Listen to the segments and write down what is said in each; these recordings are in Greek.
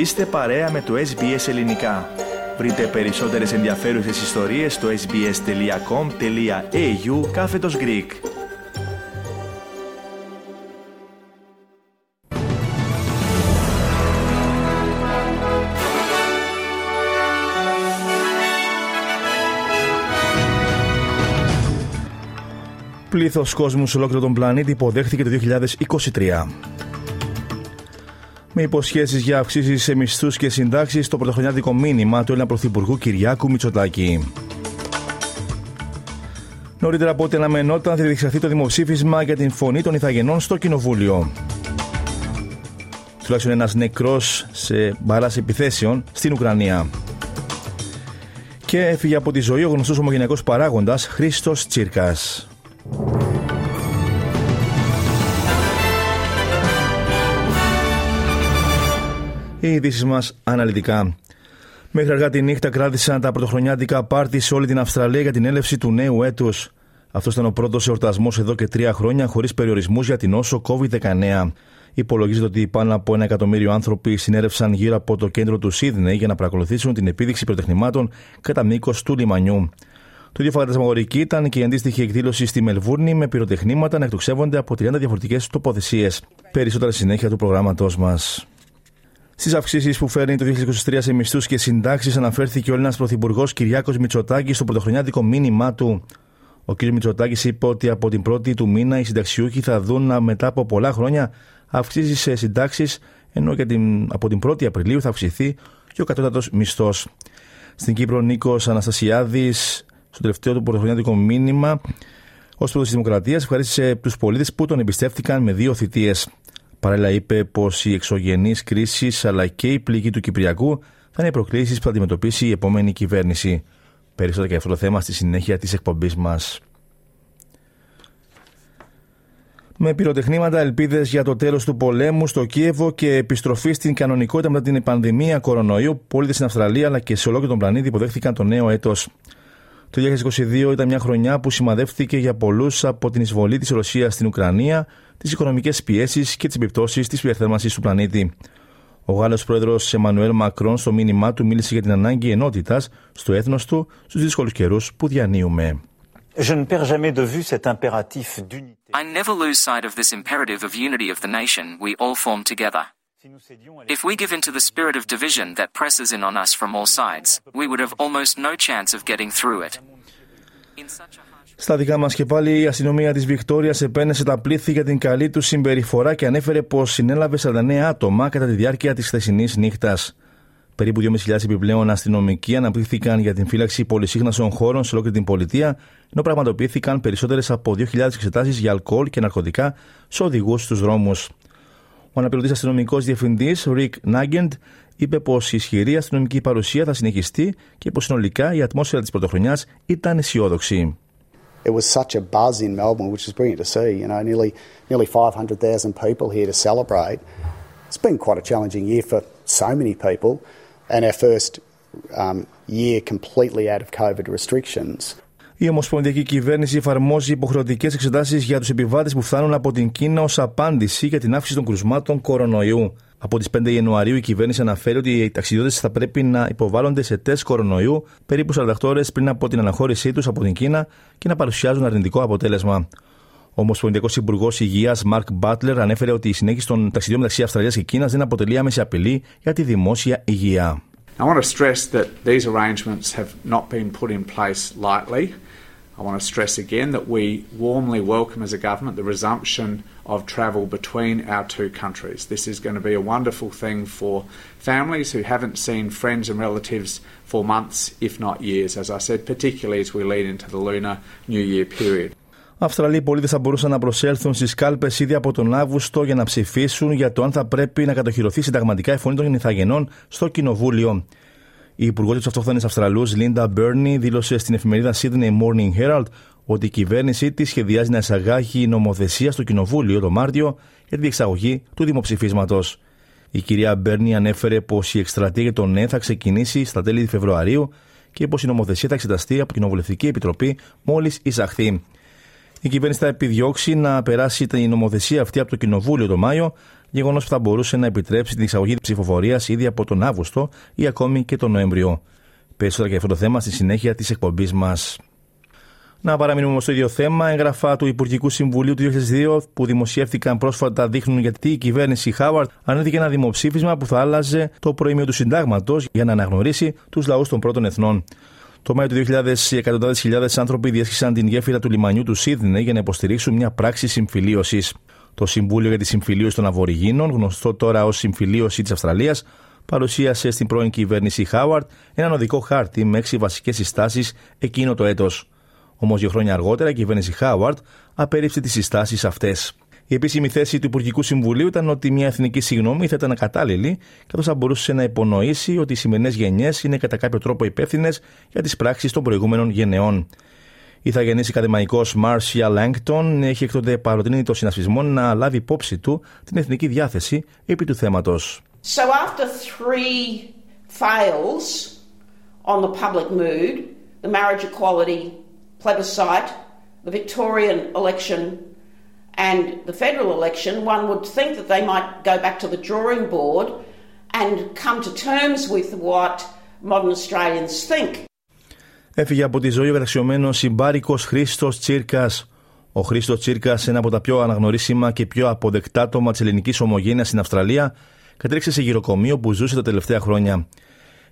Είστε παρέα με το SBS Ελληνικά. Βρείτε περισσότερες ενδιαφέρουσες ιστορίες στο sbs.com.au κάθετος Greek. Πλήθος κόσμου σε ολόκληρο τον πλανήτη υποδέχθηκε το 2023. Με υποσχέσεις για αυξήσεις σε μισθούς και συντάξεις, το πρωτοχρονιάτικο μήνυμα του Έλληνα Πρωθυπουργού Κυριάκου Μητσοτάκη. Νωρίτερα από ό,τι αναμενόταν, θα διεξαχθεί το δημοψήφισμα για την φωνή των Ιθαγενών στο Κοινοβούλιο. Τουλάχιστον ένας νεκρός σε μπαρά επιθέσεων στην Ουκρανία. Και έφυγε από τη ζωή ο γνωστός ομογενειακός παράγοντας Χρήστος Τσίρκας. Οι ειδήσεις μας αναλυτικά. Μέχρι αργά τη νύχτα κράτησαν τα πρωτοχρονιάτικα πάρτι σε όλη την Αυστραλία για την έλευση του νέου έτους. Αυτός ήταν ο πρώτος εορτασμός εδώ και τρία χρόνια χωρίς περιορισμούς για την όσο COVID-19. Υπολογίζεται ότι πάνω από ένα εκατομμύριο άνθρωποι συνέρευσαν γύρω από το κέντρο του Σίδνεϊ για να παρακολουθήσουν την επίδειξη πυροτεχνημάτων κατά μήκος του λιμανιού. Το ίδιο φαντασμαγορική ήταν και η αντίστοιχη εκδήλωση στη Μελβούρνη με πυροτεχνήματα να εκτοξεύονται από 30 διαφορετικές τοποθεσίες. Περισσότερα συνέχεια του προγράμματός μας. Στις αυξήσεις που φέρνει το 2023 σε μισθούς και συντάξεις, αναφέρθηκε ο Έλληνας Πρωθυπουργός Κυριάκος Μητσοτάκης στο πρωτοχρονιάτικο μήνυμά του. Ο κ. Μητσοτάκης είπε ότι από την πρώτη του μήνα οι συνταξιούχοι θα δουν μετά από πολλά χρόνια αυξήσεις σε συντάξεις, ενώ και την, από την 1η Απριλίου θα αυξηθεί και ο κατώτατος μισθός. Στην Κύπρο, Νίκος Αναστασιάδης, στο τελευταίο του πρωτοχρονιάτικο μήνυμα, ως πρόεδρος της Δημοκρατίας, ευχαρίστησε τους πολίτες που τον εμπιστεύτηκαν με δύο θητείες. Παράλληλα, είπε πως η εξωγενείς κρίση αλλά και η πληγή του Κυπριακού θα είναι οι προκλήσεις που θα αντιμετωπίσει η επόμενη κυβέρνηση. Περισσότερα για αυτό το θέμα στη συνέχεια της εκπομπής μας. Με πυροτεχνήματα, ελπίδες για το τέλος του πολέμου στο Κίεβο και επιστροφή στην κανονικότητα μετά την πανδημία κορονοϊού, πολίτες στην Αυστραλία αλλά και σε ολόκληρο τον πλανήτη υποδέχθηκαν το νέο έτος. Το 2022 ήταν μια χρονιά που σημαδεύτηκε για πολλούς από την εισβολή της Ρωσίας στην Ουκρανία, τις οικονομικές πιέσεις και τις επιπτώσεις της υπερθέρμανσης του πλανήτη. Ο Γάλλος πρόεδρος Εμμανουέλ Μακρόν στο μήνυμά του μίλησε για την ανάγκη ενότητας στο έθνος του στους δύσκολους καιρούς που διανύουμε. Je ne perds jamais de vue cet impératif d'unité. I never lose sight of this imperative of unity of the nation we all form together. If we give in to the spirit of division that presses in on us from all sides, we would have almost no chance of getting through it. Στα δικά μας και πάλι, η αστυνομία της Βικτόριας επένεσε τα πλήθη για την καλή του συμπεριφορά και ανέφερε πως συνέλαβε 49 άτομα κατά τη διάρκεια της χθεσινής νύχτας. Περίπου 2.500 επιπλέον αστυνομικοί αναπτύχθηκαν για την φύλαξη πολυσύχνασων χώρων σε ολόκληρη την πολιτεία, ενώ πραγματοποιήθηκαν περισσότερες από 2.000 εξετάσεις για αλκοόλ και ναρκωτικά σε οδηγούς στους δρόμους. Ο αναπληρωτή αστυνομικό διευθυντή, Ρικ Νάγκεντ, είπε πω η ισχυρή αστυνομική παρουσία θα συνεχιστεί και πω συνολικά η ατμόσφαιρα τη πρωτοχρονιά ήταν αισιόδοξη. it was such a buzz in Melbourne, which is brilliant to see. You know, nearly nearly 500,000 people here to celebrate. It's been quite a challenging year for so many people, and our first um, year completely out of COVID restrictions. Η Ομοσπονδιακή Κυβέρνηση εφαρμόζει υποχρεωτικές εξετάσεις για τους επιβάτες που φτάνουν από την Κίνα ως απάντηση για την αύξηση των κρουσμάτων κορονοϊού. Από τις 5 Ιανουαρίου η κυβέρνηση αναφέρει ότι οι ταξιδιώτες θα πρέπει να υποβάλλονται σε τεστ κορονοϊού περίπου 48 ώρες πριν από την αναχώρησή τους από την Κίνα και να παρουσιάζουν αρνητικό αποτέλεσμα. Ο Ομοσπονδιακός Υπουργός Υγείας Μαρκ Μπάτλερ ανέφερε ότι η συνέχιση των ταξιδιών μεταξύ Αυστραλίας και Κίνας δεν αποτελεί άμεση απειλή για τη δημόσια υγεία. I want to stress that these arrangements have not been put in place lightly. I want to stress again that we warmly welcome as a government the resumption of travel between our two countries. This is going to be a wonderful thing for families who haven't seen friends and relatives for months, if not years, as I said, particularly as we lead into the Lunar New Year period. Αυστραλοί πολίτες θα μπορούσαν να προσέλθουν στις κάλπες ήδη από τον Αύγουστο για να ψηφίσουν για το αν θα πρέπει να κατοχυρωθεί συνταγματικά η φωνή των Ιθαγενών στο Κοινοβούλιο. Η Υπουργός της Αυτόχθονη Αυστραλούς, Λίντα Μπέρνι, δήλωσε στην εφημερίδα Sydney Morning Herald ότι η κυβέρνησή της σχεδιάζει να εισαγάγει νομοθεσία στο Κοινοβούλιο το Μάρτιο για τη διεξαγωγή του δημοψηφίσματος. Η κυρία Μπέρνι ανέφερε πως η εκστρατεία για το ΝΕ θα ξεκινήσει στα τέλη Φεβρουαρίου και πως η νομοθεσία θα εξεταστεί από την Κοινοβουλευτική Επιτροπή μόλις εισαχθεί. Η κυβέρνηση θα επιδιώξει να περάσει την νομοθεσία αυτή από το Κοινοβούλιο το Μάιο, γεγονός που θα μπορούσε να επιτρέψει την εξαγωγή ψηφοφορίας ήδη από τον Αύγουστο ή ακόμη και τον Νοέμβριο. Περισσότερα για αυτό το θέμα στη συνέχεια της εκπομπής μας. Να παραμείνουμε όμως στο ίδιο θέμα. Έγγραφα του Υπουργικού Συμβουλίου του 2002 που δημοσιεύτηκαν πρόσφατα δείχνουν γιατί η κυβέρνηση Χάουαρτ ανέδειξε ένα δημοψήφισμα που θα άλλαζε το προήμιο του συντάγματος για να αναγνωρίσει τους λαούς των πρώτων εθνών. Το Μάιο του 2000, εκατοντάδες χιλιάδες άνθρωποι διέσχισαν την γέφυρα του λιμανιού του Σίδνεϊ για να υποστηρίξουν μια πράξη συμφιλίωσης. Το Συμβούλιο για τη Συμφιλίωση των Αβορηγίνων, γνωστό τώρα ως Συμφιλίωση της Αυστραλίας, παρουσίασε στην πρώην κυβέρνηση Χάουαρτ έναν οδικό χάρτη με έξι βασικές συστάσεις εκείνο το έτος. Όμως, δύο χρόνια αργότερα, η κυβέρνηση Χάουαρτ απέρριψε τις συστάσεις αυτές. Η επίσημη θέση του Υπουργικού Συμβουλίου ήταν ότι μια εθνική συγγνώμη θα ήταν ακατάλληλη, καθώς θα μπορούσε να υπονοήσει ότι οι σημερινές γενιές είναι κατά κάποιο τρόπο υπεύθυνες για τις πράξεις των προηγούμενων γενεών. Η θαγενή ακαδημαϊκός Μάρσια Λάγκκτον έχει εκ τότε παροτρύνει το συνασπισμό να λάβει υπόψη του την εθνική διάθεση επί του θέματος. So after three fails on the public mood, the marriage equality plebiscite, the Victorian election and the federal election, one would think that they might go back to the drawing board and come to terms with what modern Australians think. Έφυγε από τη ζωή ο καταξιωμένος συμπάρικος Χρήστος Τσίρκας. Ο Χρήστος Τσίρκας, ένα από τα πιο αναγνωρίσιμα και πιο αποδεκτά άτομα της ελληνικής ομογένειας στην Αυστραλία, κατέληξε σε γυροκομείο που ζούσε τα τελευταία χρόνια.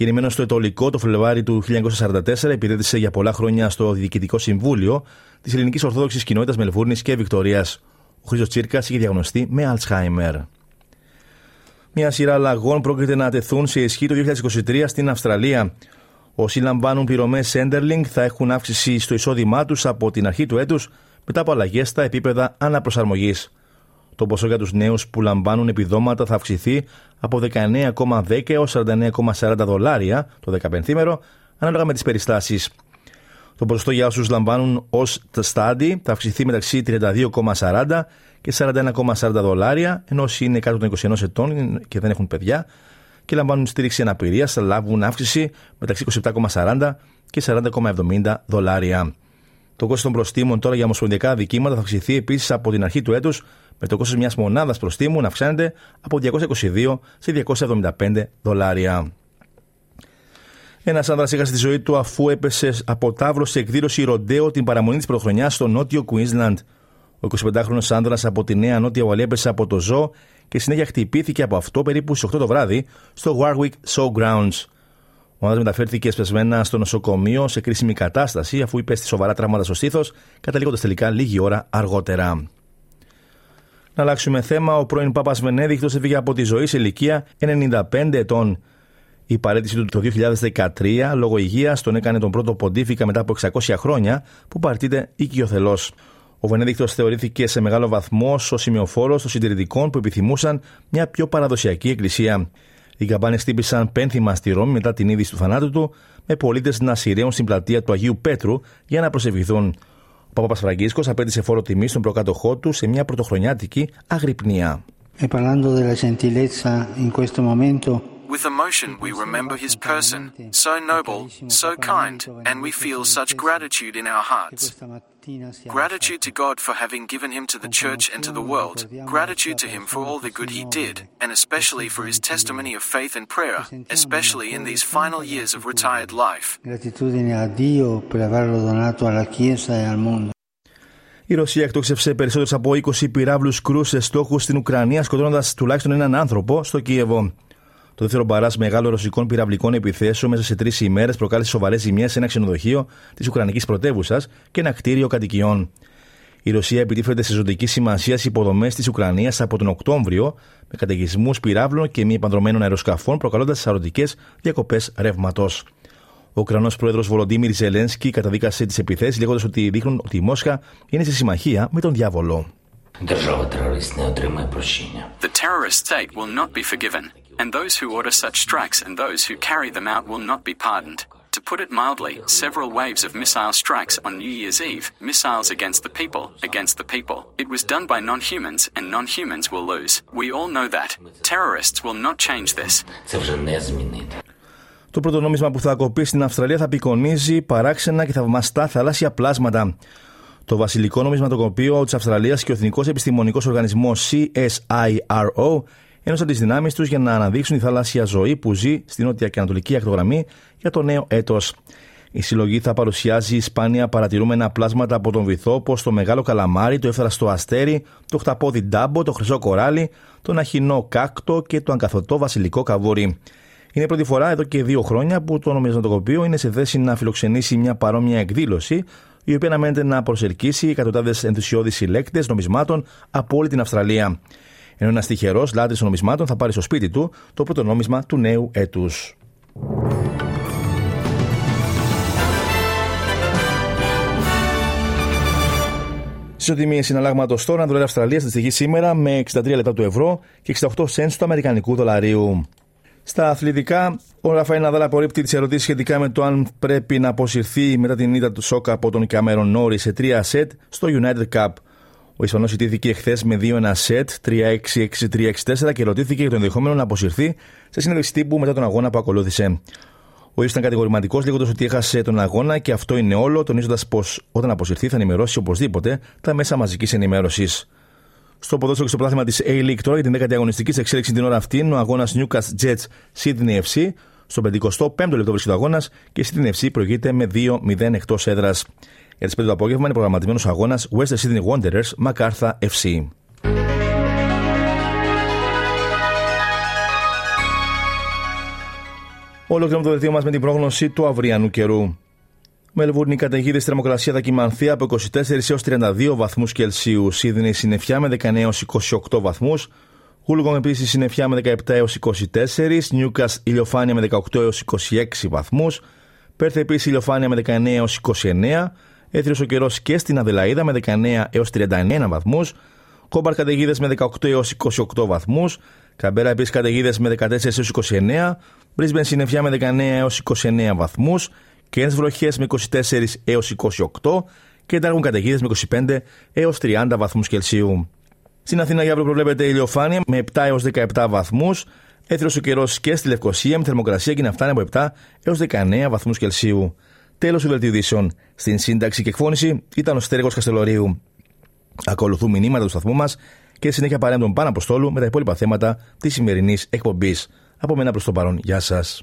Γεννημένο στο Ετωλικό το Φλεβάρι του 1944, υπηρέτησε για πολλά χρόνια στο Διοικητικό Συμβούλιο της Ελληνικής Ορθόδοξης Κοινότητας Μελβούρνης και Βικτωρίας. Ο Χρήστος Τσίρκας είχε διαγνωστεί με Αλτσχάιμερ. Μια σειρά αλλαγών πρόκειται να τεθούν σε ισχύ το 2023 στην Αυστραλία. Όσοι λαμβάνουν πληρωμές Centerlink θα έχουν αύξηση στο εισόδημά τους από την αρχή του έτους μετά από αλλαγές στα επίπεδα αναπροσαρμογής. Το ποσό για τους νέους που λαμβάνουν επιδόματα θα αυξηθεί από 19,10 έως 49,40 δολάρια το 15μέρο, ανάλογα με τις περιστάσεις. Το ποσοστό για όσους λαμβάνουν ως στάντι θα αυξηθεί μεταξύ 32,40 και 41,40 δολάρια, ενώ όσοι είναι κάτω των 21 ετών και δεν έχουν παιδιά και λαμβάνουν στήριξη αναπηρίας θα λάβουν αύξηση μεταξύ 27,40 και 40,70 δολάρια. Το κόστος των προστήμων τώρα για ομοσπονδιακά δικήματα θα αυξηθεί επίσης από την αρχή του έτους, με το κόστος μιας μονάδας προστήμου να αυξάνεται από 222 σε 275 δολάρια. Ένας άνδρας έχασε τη ζωή του αφού έπεσε από τάβλο σε εκδήλωση ροντέο την παραμονή της πρωτοχρονιάς στο νότιο Queensland. Ο 25χρονο άνδρας από τη Νέα Νότια Ουαλία έπεσε από το ζώο και συνέχεια χτυπήθηκε από αυτό περίπου στις 8 το βράδυ στο Warwick Showgrounds. Ο άνδρα μεταφέρθηκε σπεσμένα στο νοσοκομείο σε κρίσιμη κατάσταση αφού υπέστη σοβαρά τραύματα στο στήθος, καταλήγοντας τελικά λίγη ώρα αργότερα. Να αλλάξουμε θέμα. Ο πρώην Πάπας Βενέδικτος έφυγε από τη ζωή σε ηλικία 95 ετών. Η παρέτηση του το 2013 λόγω υγείας τον έκανε τον πρώτο ποντίφικα μετά από 600 χρόνια που παρτείται οικειοθελώς. Ο Βενέδικτος θεωρήθηκε σε μεγάλο βαθμό ως σημειοφόρος των συντηρητικών που επιθυμούσαν μια πιο παραδοσιακή εκκλησία. Οι καμπάνε χτύπησαν πένθυμα στη Ρώμη μετά την είδηση του θανάτου του, με πολίτες να σειραίουν στην πλατεία του Αγίου Πέτρου για να προσευχηθούν. Ο Παπα Φραγκίσκος απέτησε φόρο τιμή στον προκάτοχό του σε μια πρωτοχρονιάτικη αγρυπνία. E parlando della gentilezza in questo momento With emotion, we remember his person, so noble, so kind, and we feel such gratitude in our hearts. Gratitude to God for having given him to the church and to the world. Gratitude to him for all the good he did, and especially for his testimony of faith and prayer, especially in these final years of retired life. Gratitudine a Dio per averlo donato alla Chiesa e al mondo. Η Ρωσία εκτόξευσε περισσότερου από 20 πυράβλου κρού σε στόχου στην Ουκρανία, σκοτώνοντα τουλάχιστον έναν άνθρωπο στο Κίεβο. Το δεύτερο μπαρά μεγάλων ρωσικών πυραυλικών επιθέσεων μέσα σε τρεις ημέρες προκάλεσε σοβαρές ζημιές σε ένα ξενοδοχείο της Ουκρανικής πρωτεύουσας και ένα κτίριο κατοικιών. Η Ρωσία επιτίθεται σε ζωτική σημασία στις υποδομές της Ουκρανίας από τον Οκτώβριο με καταιγισμούς πυράβλων και μη επανδρομένων αεροσκαφών προκαλώντας σαρωτικές διακοπές ρεύματος. Ο Ουκρανός πρόεδρος Βολοντίμιρ Ζελένσκι καταδίκασε τις επιθέσεις λέγοντας ότι δείχνουν ότι η Μόσχα είναι σε συμμαχία με τον διάβολο. The terrorist state will not be forgiven, and those who order such strikes and those who carry them out will not be pardoned. To put it mildly, several waves of missile strikes on New Year's Eve, missiles against the people, against the people. It was done by non humans, and non humans will lose. We all know that. Terrorists will not change this. Το πρώτο νόμισμα που θα κοπεί στην Αυστραλία θα απεικονίζει παράξενα και θαυμαστά θαλάσσια πλάσματα. Το βασιλικό νομισματοκοπείο της Αυστραλίας και ο Εθνικός Επιστημονικός Οργανισμός CSIRO ένωσαν τις δυνάμεις τους για να αναδείξουν τη θαλάσσια ζωή που ζει στην νότια και ανατολική ακτογραμμή για το νέο έτος. Η συλλογή θα παρουσιάζει σπάνια παρατηρούμενα πλάσματα από τον βυθό, όπως το μεγάλο καλαμάρι, το έφθραστο αστέρι, το χταπόδι ντάμπο, το χρυσό κοράλι, τον αχινό κάκτο και το αγκαθωτό βασιλικό καβούρι. Είναι πρώτη φορά εδώ και δύο χρόνια που το νομισματοκοπείο είναι σε θέση να φιλοξενήσει μια παρόμοια εκδήλωση, η οποία αναμένεται να προσελκύσει εκατοντάδες ενθουσιώδεις συλλέκτες νομισμάτων από όλη την Αυστραλία. Ενώ ένας τυχερός λάτρης νομισμάτων θα πάρει στο σπίτι του το πρώτο νόμισμα του νέου έτους. Ισοτιμίε συναλλάγματος τώρα, δολάρια Αυστραλία στη στιγμή σήμερα με 63 λεπτά του ευρώ και 68 cents του Αμερικανικού δολαρίου. Στα αθλητικά, ο Ραφαήλ Ναδάλ απορρίπτει τις ερωτήσεις σχετικά με το αν πρέπει να αποσυρθεί μετά την ήττα του σοκ από τον Κάμερον Νόρις σε 3 σετ στο United Cup. Ο Ισπανός ιτήθηκε εχθές με 2-1 σετ, 3-6-6-3-6-4 και ρωτήθηκε για το ενδεχόμενο να αποσυρθεί σε συνέντευξη τύπου μετά τον αγώνα που ακολούθησε. Ο ίδιο ήταν κατηγορηματικός, λέγοντας ότι έχασε τον αγώνα και αυτό είναι όλο, τονίζοντας πως όταν αποσυρθεί θα ενημερώσει οπωσδήποτε τα μέσα μαζικής ενημέρωσης. Στο ποδόσφαιρο και στο πλάθημα της A-League τώρα για την 10η αγωνιστική σε εξέλιξη την ώρα αυτή είναι ο αγώνας Newcastle Jets Sydney FC. Στο 55ο λεπτό βρίσκεται ο αγώνας και η Sydney FC προηγείται με 2-0 εκτός έδρας. Για τις 5 το απόγευμα είναι προγραμματισμένος αγώνας Western Sydney Wanderers MacArthur FC. Ολοκληρώνουμε το δελτίο μας με την πρόγνωση του αυριανού καιρού. Μελβούρνη καταιγίδε θερμοκρασία θα κοιμανθεί από 24 έως 32 βαθμούς Κελσίου. Σίδνη συννεφιά με 19 έως 28 βαθμούς. Γούλγον επίσης συννεφιά με 17 έως 24. Νιούκας ηλιοφάνεια με 18 έως 26 βαθμούς. Πέρθ επίσης ηλιοφάνεια με 19 έως 29. Έθριος ο καιρός και στην Αδελαίδα με 19 έως 31 βαθμούς. Κόμπαρ καταιγίδες με 18 έως 28 βαθμούς. Καμπέρα επίσης καταιγίδες με 14 έως 29. Μπρίσμπεν συννεφιά με 19 έως 29 βαθμούς και βροχές με 24 έως 28 και εντάργουν καταιγίδες με 25 έως 30 βαθμούς Κελσίου. Στην Αθήνα για αύριο προβλέπεται ηλιοφάνεια με 7 έως 17 βαθμούς, έθριο ο καιρός και στη Λευκοσία με θερμοκρασία και να φτάνει από 7 έως 19 βαθμούς Κελσίου. Τέλος του δελτίου Στην σύνταξη και εκφώνηση ήταν ο Στέργο Καστελωρίου. Ακολουθούν μηνύματα του σταθμού μας και συνέχεια παρέμπτουν πάνω αποστόλου με τα υπόλοιπα θέματα της σημερινής εκπομπής. Από μένα προς το παρόν, γεια σας.